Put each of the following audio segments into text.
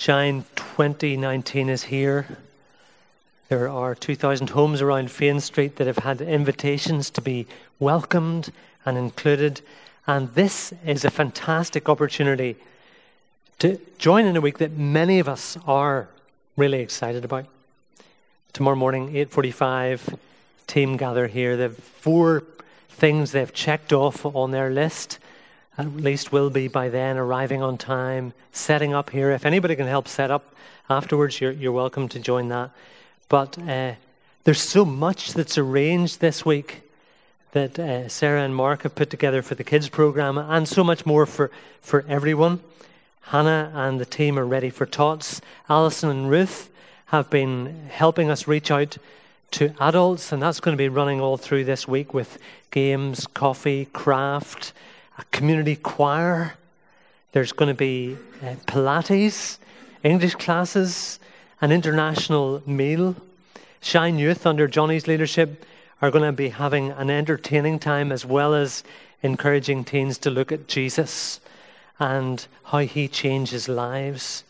Shine 2019 is here. There are 2,000 homes around Fain Street that have had invitations to be welcomed and included. And this is a fantastic opportunity to join in a week that many of us are really excited about. Tomorrow morning, 8.45, team gather here. They have four things they've checked off on their list at least will be by then, arriving on time, setting up here. If anybody can help set up afterwards, you're, you're welcome to join that. But uh, there's so much that's arranged this week that uh, Sarah and Mark have put together for the kids program, and so much more for, for everyone. Hannah and the team are ready for tots. Alison and Ruth have been helping us reach out to adults, and that's going to be running all through this week with games, coffee, craft, a community choir. There's going to be uh, Pilates, English classes, an international meal. Shine Youth, under Johnny's leadership, are going to be having an entertaining time as well as encouraging teens to look at Jesus and how he changes lives.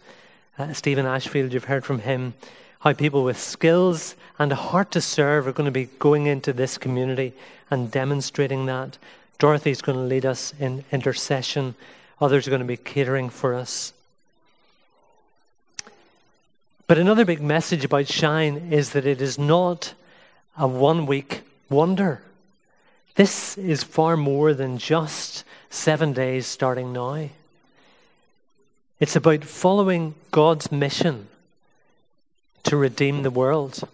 Uh, Stephen Ashfield, you've heard from him, how people with skills and a heart to serve are going to be going into this community and demonstrating that. Dorothy's going to lead us in intercession. Others are going to be catering for us. But another big message about Shine is that it is not a one week wonder. This is far more than just seven days starting now. It's about following God's mission to redeem the world.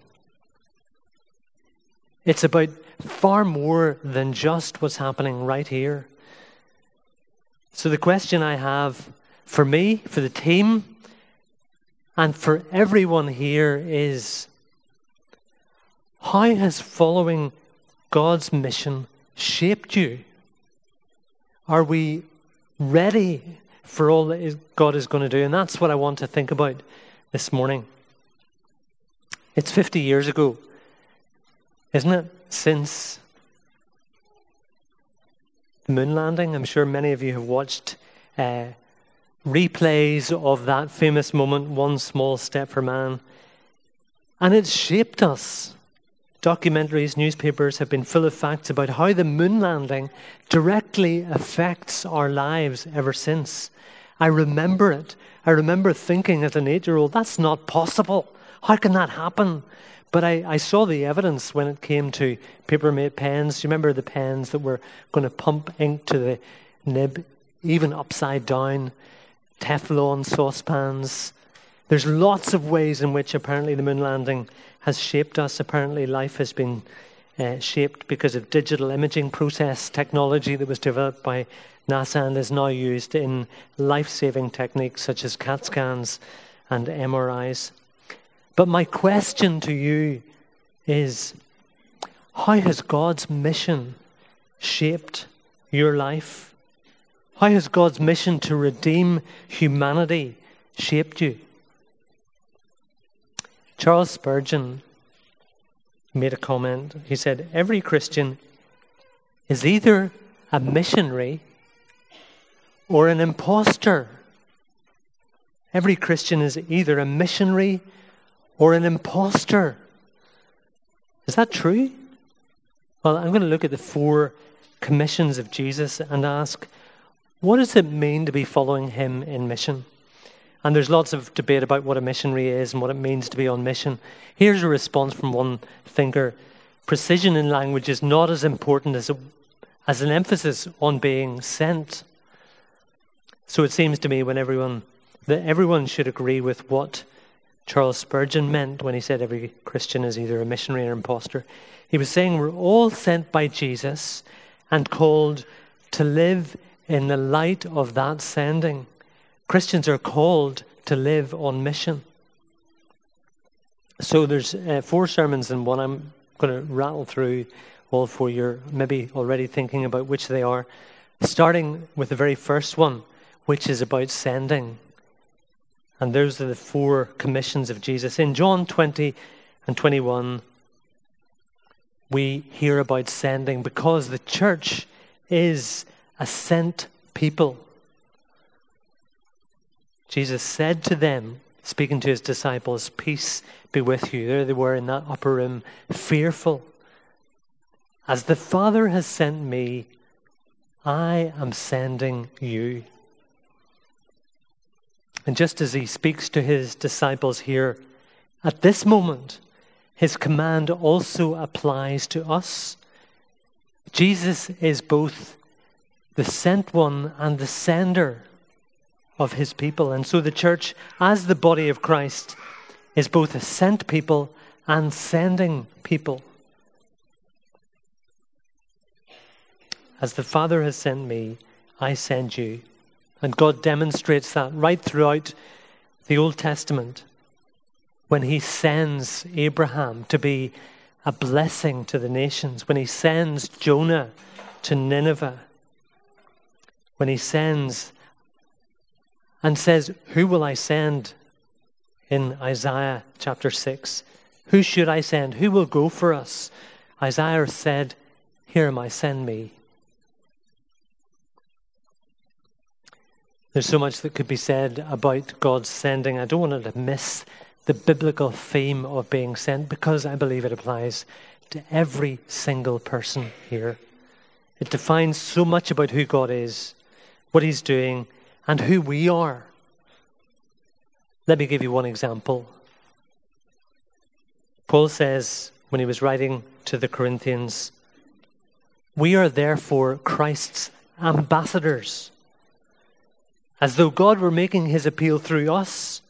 It's about far more than just what's happening right here. So, the question I have for me, for the team, and for everyone here is how has following God's mission shaped you? Are we ready for all that God is going to do? And that's what I want to think about this morning. It's 50 years ago, isn't it? Since the moon landing. I'm sure many of you have watched uh, replays of that famous moment, One Small Step for Man. And it's shaped us. Documentaries, newspapers have been full of facts about how the moon landing directly affects our lives ever since. I remember it. I remember thinking as an eight year old, that's not possible. How can that happen? But I, I saw the evidence when it came to Paper Mate pens. Do you remember the pens that were going to pump ink to the nib, even upside down? Teflon saucepans. There's lots of ways in which apparently the moon landing has shaped us. Apparently, life has been uh, shaped because of digital imaging process technology that was developed by NASA and is now used in life saving techniques such as CAT scans and MRIs. But my question to you is how has God's mission shaped your life? How has God's mission to redeem humanity shaped you? Charles Spurgeon made a comment. He said, Every Christian is either a missionary or an impostor. Every Christian is either a missionary or an impostor. Is that true? Well, I'm going to look at the four commissions of Jesus and ask, what does it mean to be following him in mission? And there's lots of debate about what a missionary is and what it means to be on mission. Here's a response from one thinker Precision in language is not as important as, a, as an emphasis on being sent. So it seems to me when everyone that everyone should agree with what Charles Spurgeon meant when he said every Christian is either a missionary or impostor. He was saying we're all sent by Jesus and called to live in the light of that sending. Christians are called to live on mission. So there's uh, four sermons in one. I'm going to rattle through all four. You're maybe already thinking about which they are. Starting with the very first one, which is about sending. And those are the four commissions of Jesus. In John 20 and 21, we hear about sending because the church is a sent people. Jesus said to them, speaking to his disciples, Peace be with you. There they were in that upper room, fearful. As the Father has sent me, I am sending you. And just as he speaks to his disciples here, at this moment, his command also applies to us. Jesus is both the sent one and the sender of his people. And so the church, as the body of Christ, is both a sent people and sending people. As the Father has sent me, I send you. And God demonstrates that right throughout the Old Testament when he sends Abraham to be a blessing to the nations, when he sends Jonah to Nineveh, when he sends and says, Who will I send in Isaiah chapter 6? Who should I send? Who will go for us? Isaiah said, Here am I, send me. There's so much that could be said about God's sending. I don't want to miss the biblical theme of being sent because I believe it applies to every single person here. It defines so much about who God is, what He's doing, and who we are. Let me give you one example. Paul says when he was writing to the Corinthians, We are therefore Christ's ambassadors as though God were making his appeal through us,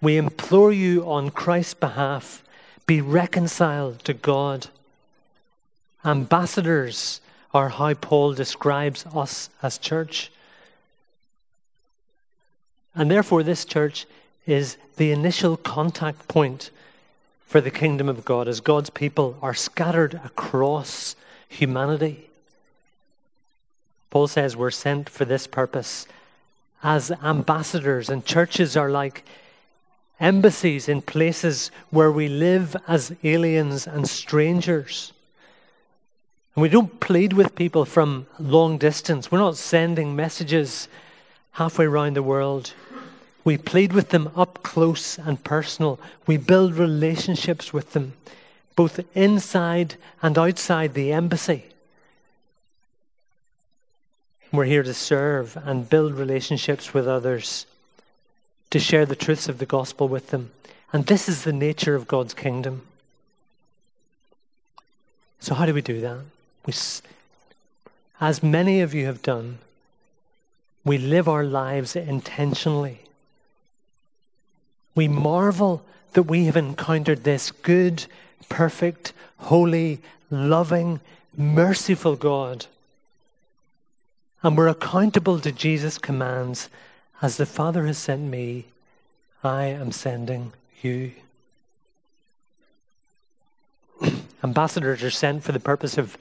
we implore you on Christ's behalf be reconciled to God. Ambassadors are how Paul describes us as church. And therefore, this church is the initial contact point for the kingdom of God as God's people are scattered across humanity. Paul says we're sent for this purpose as ambassadors, and churches are like embassies in places where we live as aliens and strangers. And we don't plead with people from long distance. We're not sending messages halfway around the world. We plead with them up close and personal. We build relationships with them, both inside and outside the embassy. We're here to serve and build relationships with others, to share the truths of the gospel with them. And this is the nature of God's kingdom. So, how do we do that? We, as many of you have done, we live our lives intentionally. We marvel that we have encountered this good, perfect, holy, loving, merciful God and we're accountable to Jesus' commands as the Father has sent me, I am sending you. Ambassadors are sent for the purpose of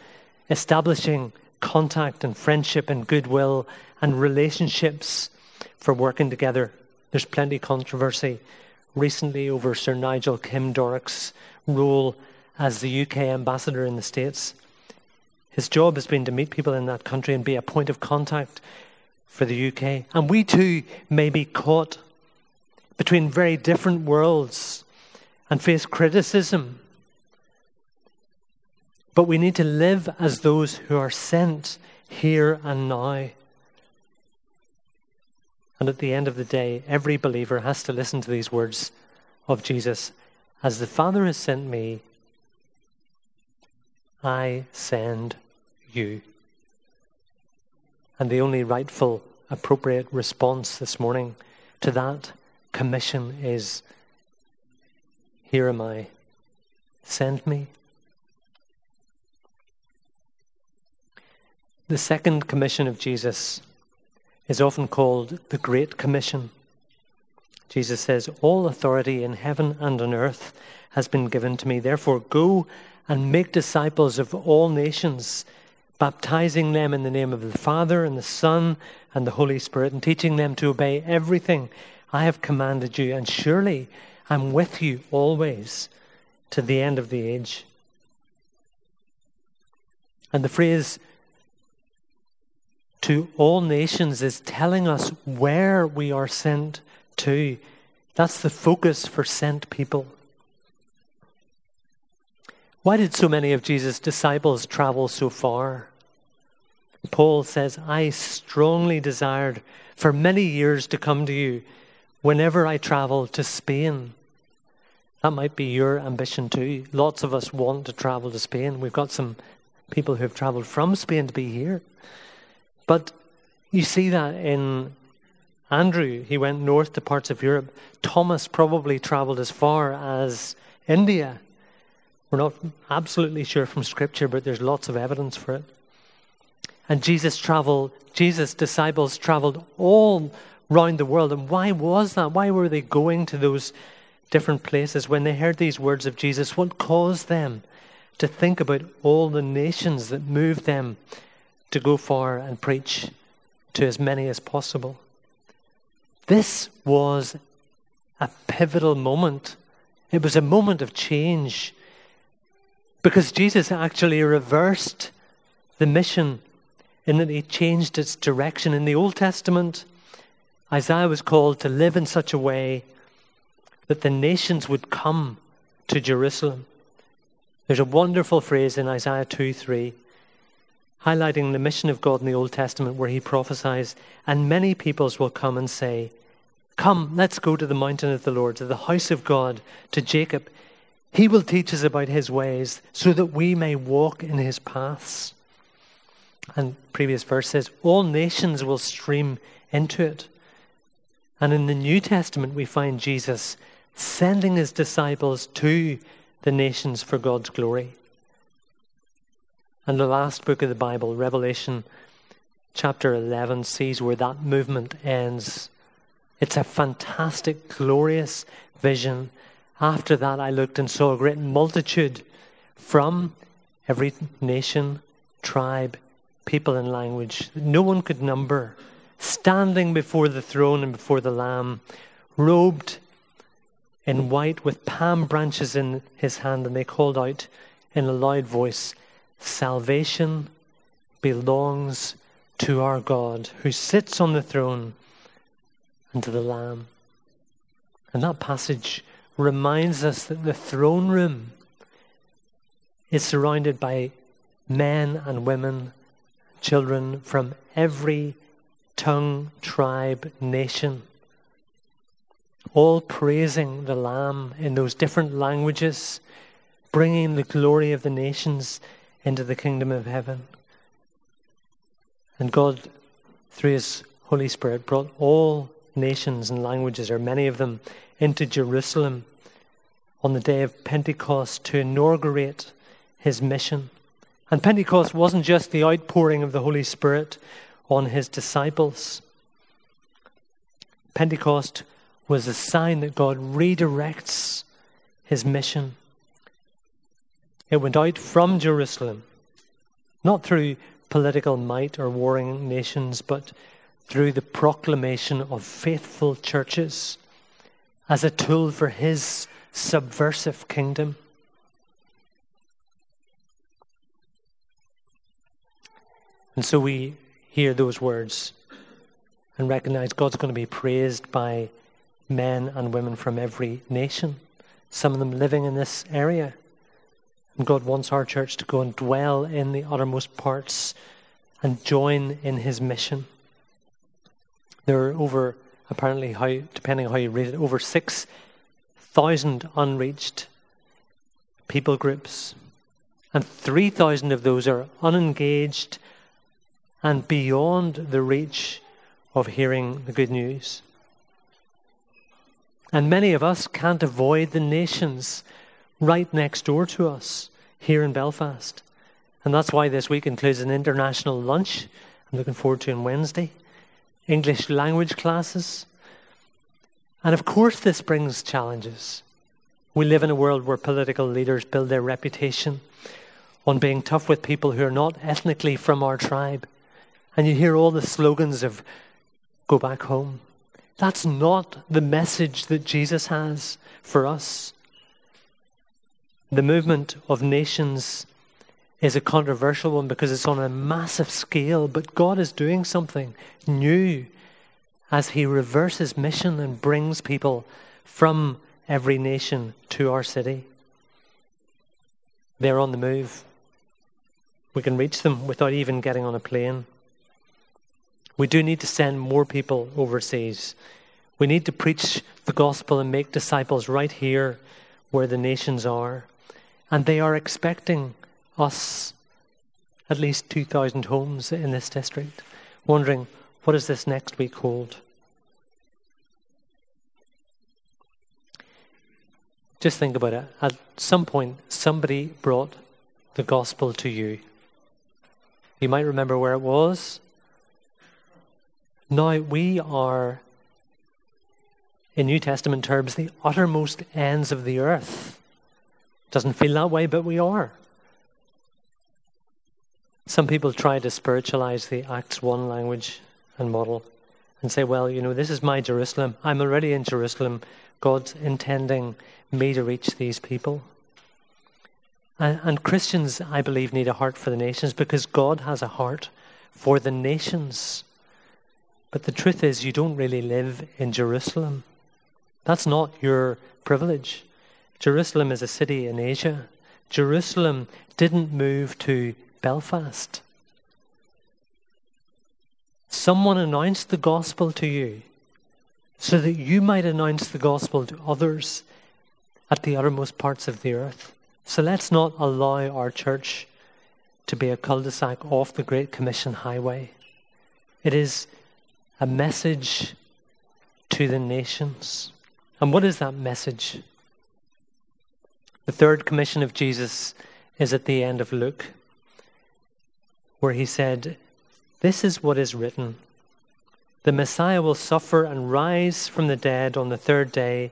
establishing contact and friendship and goodwill and relationships for working together. There's plenty of controversy recently over Sir Nigel Kim Kymdorik's role as the UK ambassador in the States. His job has been to meet people in that country and be a point of contact for the UK. And we too may be caught between very different worlds and face criticism. But we need to live as those who are sent here and now. And at the end of the day, every believer has to listen to these words of Jesus As the Father has sent me, I send you. And the only rightful, appropriate response this morning to that commission is Here am I, send me. The second commission of Jesus is often called the Great Commission. Jesus says, All authority in heaven and on earth has been given to me. Therefore, go and make disciples of all nations baptizing them in the name of the Father and the Son and the Holy Spirit, and teaching them to obey everything I have commanded you. And surely I'm with you always to the end of the age. And the phrase to all nations is telling us where we are sent to. That's the focus for sent people. Why did so many of Jesus' disciples travel so far? Paul says, I strongly desired for many years to come to you whenever I travel to Spain. That might be your ambition too. Lots of us want to travel to Spain. We've got some people who have traveled from Spain to be here. But you see that in Andrew. He went north to parts of Europe. Thomas probably traveled as far as India. We're not absolutely sure from Scripture, but there's lots of evidence for it. And Jesus traveled, Jesus' disciples traveled all round the world. And why was that? Why were they going to those different places when they heard these words of Jesus? What caused them to think about all the nations that moved them to go far and preach to as many as possible? This was a pivotal moment. It was a moment of change because Jesus actually reversed the mission in that he changed its direction. In the Old Testament, Isaiah was called to live in such a way that the nations would come to Jerusalem. There's a wonderful phrase in Isaiah 2 3 highlighting the mission of God in the Old Testament where he prophesies, and many peoples will come and say, Come, let's go to the mountain of the Lord, to the house of God, to Jacob. He will teach us about his ways so that we may walk in his paths. And previous verse says, All nations will stream into it. And in the New Testament, we find Jesus sending his disciples to the nations for God's glory. And the last book of the Bible, Revelation chapter 11, sees where that movement ends. It's a fantastic, glorious vision. After that, I looked and saw a great multitude from every nation, tribe, people, and language that no one could number, standing before the throne and before the Lamb, robed in white with palm branches in his hand, and they called out in a loud voice, Salvation belongs to our God who sits on the throne and to the Lamb. And that passage reminds us that the throne room is surrounded by men and women, children from every tongue, tribe, nation all praising the Lamb in those different languages, bringing the glory of the nations into the kingdom of heaven. And God, through His Holy Spirit, brought all nations and languages, or many of them, into Jerusalem on the day of Pentecost to inaugurate His mission. And Pentecost wasn't just the outpouring of the Holy Spirit on His disciples. Pentecost was a sign that God redirects his mission. It went out from Jerusalem, not through political might or warring nations, but through the proclamation of faithful churches as a tool for his subversive kingdom. And so we hear those words and recognize God's going to be praised by men and women from every nation, some of them living in this area. And God wants our church to go and dwell in the uttermost parts and join in his mission. There are over, apparently, how, depending on how you read it, over 6,000 unreached people groups. And 3,000 of those are unengaged and beyond the reach of hearing the good news. And many of us can't avoid the nations right next door to us here in Belfast. And that's why this week includes an international lunch I'm looking forward to on Wednesday, English language classes. And of course, this brings challenges. We live in a world where political leaders build their reputation on being tough with people who are not ethnically from our tribe. And you hear all the slogans of go back home, that's not the message that Jesus has for us. The movement of nations is a controversial one because it's on a massive scale, but God is doing something new as He reverses mission and brings people from every nation to our city. They're on the move. We can reach them without even getting on a plane. We do need to send more people overseas. We need to preach the gospel and make disciples right here where the nations are. And they are expecting us, at least 2,000 homes in this district, wondering what does this next week hold? Just think about it. At some point, somebody brought the gospel to you. You might remember where it was. Now we are, in New Testament terms, the uttermost ends of the earth. Doesn't feel that way, but we are. Some people try to spiritualize the Acts 1 language and model and say, well, you know, this is my Jerusalem. I'm already in Jerusalem. God's intending me to reach these people. And, and Christians, I believe, need a heart for the nations because God has a heart for the nations. But the truth is, you don't really live in Jerusalem. That's not your privilege. Jerusalem is a city in Asia. Jerusalem didn't move to Belfast. Someone announced the gospel to you so that you might announce the gospel to others at the uttermost parts of the earth. So let's not allow our church to be a cul de sac off the Great Commission highway. It is a message to the nations. And what is that message? The third commission of Jesus is at the end of Luke, where he said, This is what is written The Messiah will suffer and rise from the dead on the third day,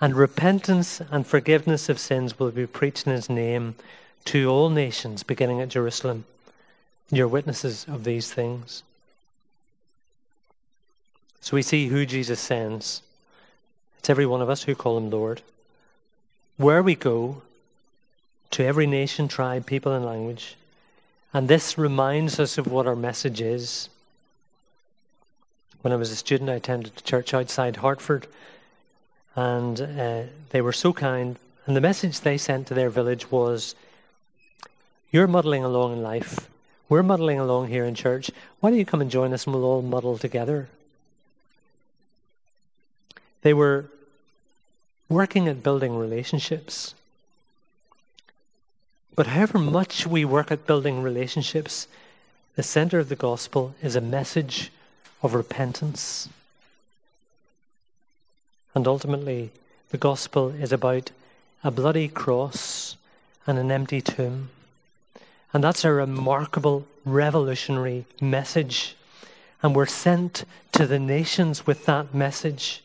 and repentance and forgiveness of sins will be preached in his name to all nations, beginning at Jerusalem. You're witnesses of these things. So we see who Jesus sends. It's every one of us who call him Lord. Where we go, to every nation, tribe, people, and language. And this reminds us of what our message is. When I was a student, I attended a church outside Hartford, and uh, they were so kind. And the message they sent to their village was You're muddling along in life. We're muddling along here in church. Why don't you come and join us and we'll all muddle together? They were working at building relationships. But however much we work at building relationships, the center of the gospel is a message of repentance. And ultimately, the gospel is about a bloody cross and an empty tomb. And that's a remarkable, revolutionary message. And we're sent to the nations with that message.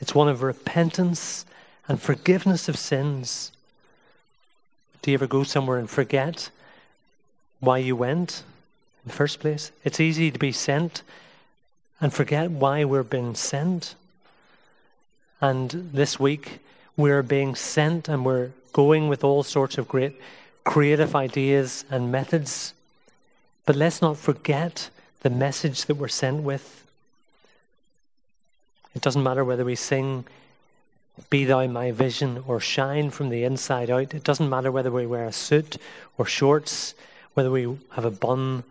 It's one of repentance and forgiveness of sins. Do you ever go somewhere and forget why you went in the first place? It's easy to be sent and forget why we're being sent. And this week, we're being sent and we're going with all sorts of great creative ideas and methods. But let's not forget the message that we're sent with. It doesn't matter whether we sing Be Thou My Vision or Shine from the Inside Out. It doesn't matter whether we wear a suit or shorts, whether we have a bun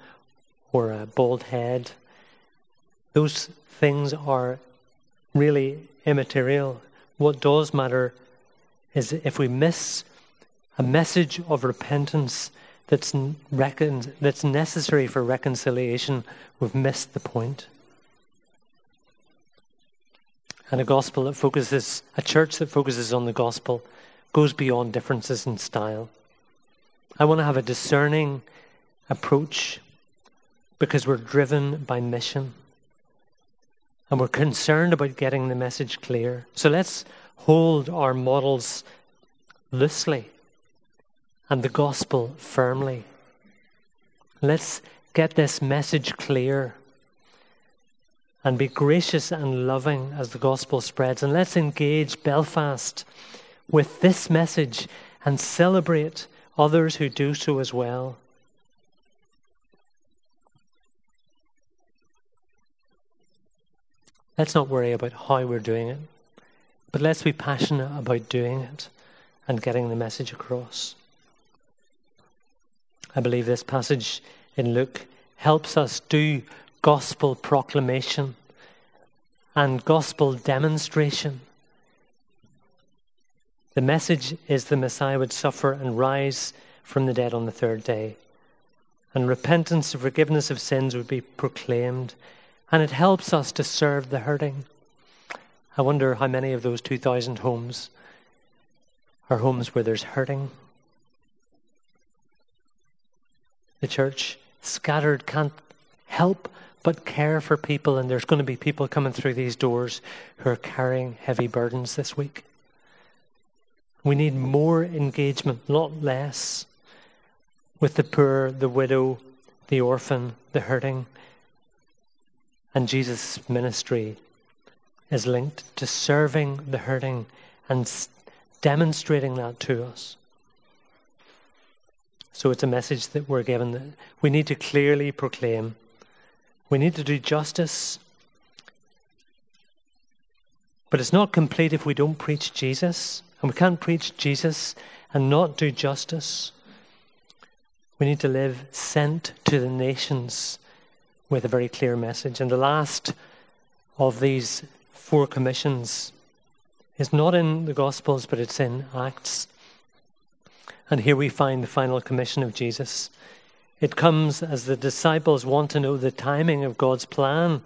or a bald head. Those things are really immaterial. What does matter is if we miss a message of repentance that's, recon- that's necessary for reconciliation, we've missed the point and a gospel that focuses, a church that focuses on the gospel, goes beyond differences in style. I want to have a discerning approach because we're driven by mission and we're concerned about getting the message clear. So let's hold our models loosely and the gospel firmly. Let's get this message clear and be gracious and loving as the gospel spreads. And let's engage Belfast with this message and celebrate others who do so as well. Let's not worry about how we're doing it, but let's be passionate about doing it and getting the message across. I believe this passage in Luke helps us do gospel proclamation and gospel demonstration. The message is the Messiah would suffer and rise from the dead on the third day. And repentance and forgiveness of sins would be proclaimed. And it helps us to serve the hurting. I wonder how many of those 2,000 homes are homes where there's hurting. The church scattered can't help but care for people, and there's going to be people coming through these doors who are carrying heavy burdens this week. We need more engagement, not less, with the poor, the widow, the orphan, the hurting. And Jesus' ministry is linked to serving the hurting and demonstrating that to us. So it's a message that we're given that we need to clearly proclaim. We need to do justice. But it's not complete if we don't preach Jesus. And we can't preach Jesus and not do justice. We need to live sent to the nations with a very clear message. And the last of these four commissions is not in the Gospels, but it's in Acts. And here we find the final commission of Jesus. It comes as the disciples want to know the timing of God's plan.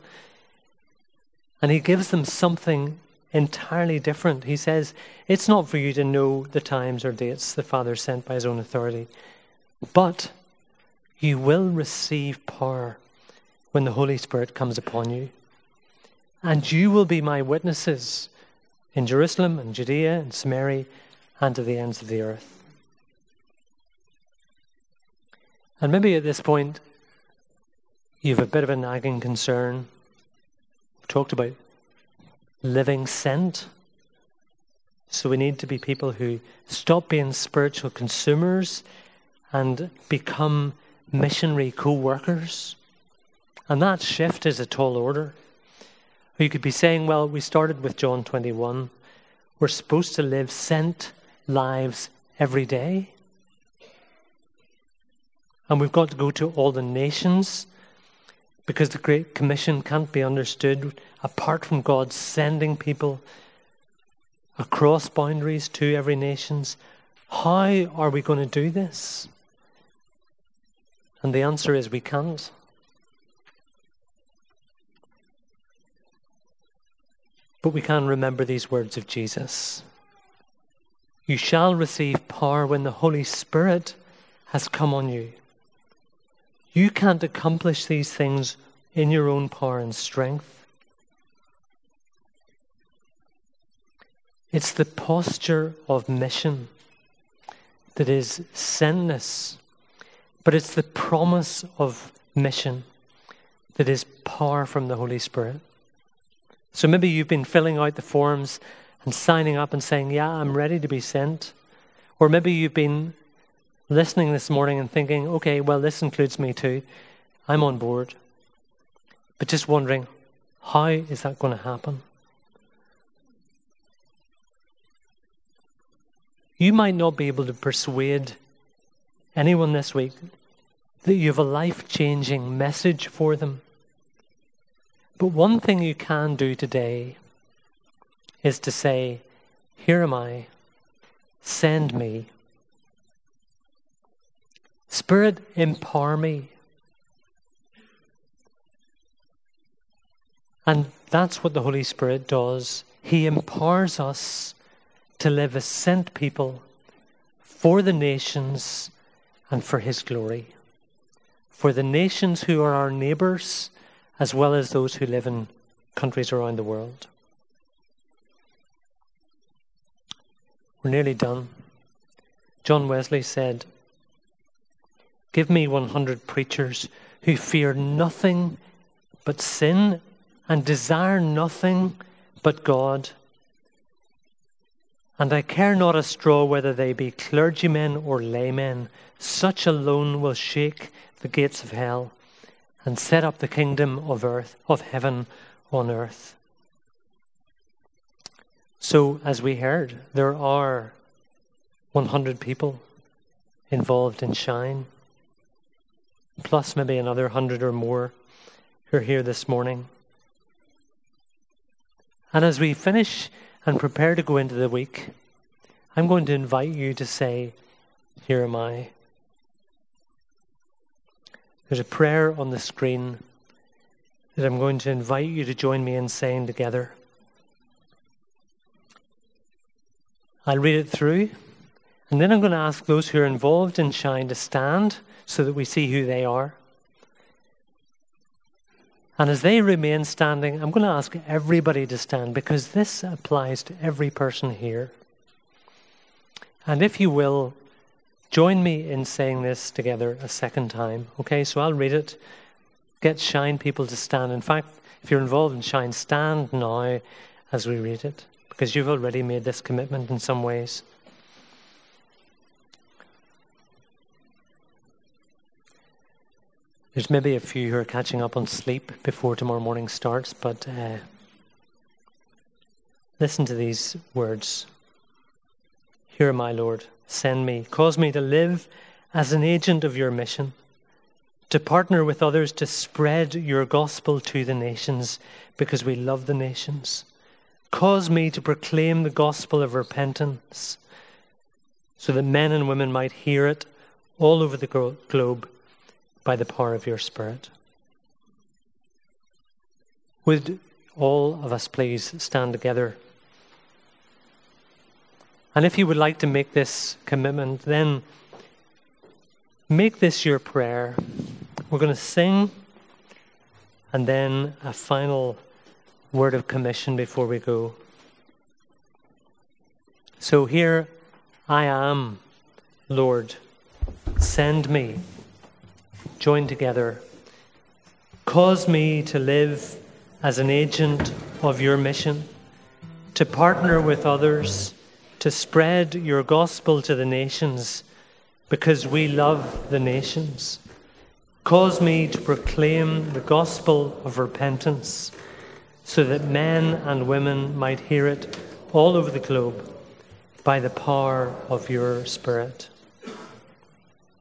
And he gives them something entirely different. He says, It's not for you to know the times or dates the Father sent by his own authority, but you will receive power when the Holy Spirit comes upon you. And you will be my witnesses in Jerusalem and Judea and Samaria and to the ends of the earth. And maybe at this point, you have a bit of a nagging concern. We've talked about living sent. So we need to be people who stop being spiritual consumers and become missionary co workers. And that shift is a tall order. Or you could be saying, well, we started with John 21. We're supposed to live sent lives every day. And we've got to go to all the nations because the Great Commission can't be understood apart from God sending people across boundaries to every nations. How are we going to do this? And the answer is we can't. But we can remember these words of Jesus. You shall receive power when the Holy Spirit has come on you. You can't accomplish these things in your own power and strength. It's the posture of mission that is sentness, but it's the promise of mission that is power from the Holy Spirit. So maybe you've been filling out the forms and signing up and saying, Yeah, I'm ready to be sent. Or maybe you've been listening this morning and thinking, okay, well, this includes me too. I'm on board. But just wondering, how is that going to happen? You might not be able to persuade anyone this week that you have a life changing message for them. But one thing you can do today is to say, Here am I, send me. Spirit, empower me. And that's what the Holy Spirit does. He empowers us to live as sent people for the nations and for His glory. For the nations who are our neighbours, as well as those who live in countries around the world. We're nearly done. John Wesley said, Give me 100 preachers who fear nothing but sin and desire nothing but God. And I care not a straw whether they be clergymen or laymen, such alone will shake the gates of hell and set up the kingdom of earth of heaven on earth. So, as we heard, there are 100 people involved in Shine, plus maybe another 100 or more who are here this morning. And as we finish and prepare to go into the week, I'm going to invite you to say, Here am I. There's a prayer on the screen that I'm going to invite you to join me in saying together. I'll read it through, and then I'm going to ask those who are involved in Shine to stand so that we see who they are. And as they remain standing, I'm going to ask everybody to stand because this applies to every person here. And if you will, join me in saying this together a second time. Okay, so I'll read it. Get Shine people to stand. In fact, if you're involved in Shine, stand now as we read it because you've already made this commitment in some ways. There's maybe a few who are catching up on sleep before tomorrow morning starts, but uh, listen to these words. Here, my Lord, send me. Cause me to live as an agent of your mission, to partner with others to spread your gospel to the nations because we love the nations. Cause me to proclaim the gospel of repentance so that men and women might hear it all over the globe by the power of your Spirit. Would all of us please stand together? And if you would like to make this commitment, then make this your prayer. We're going to sing and then a final word of commission before we go. So here I am, Lord, send me. Join together. Cause me to live as an agent of your mission, to partner with others, to spread your gospel to the nations, because we love the nations. Cause me to proclaim the gospel of repentance so that men and women might hear it all over the globe by the power of your Spirit.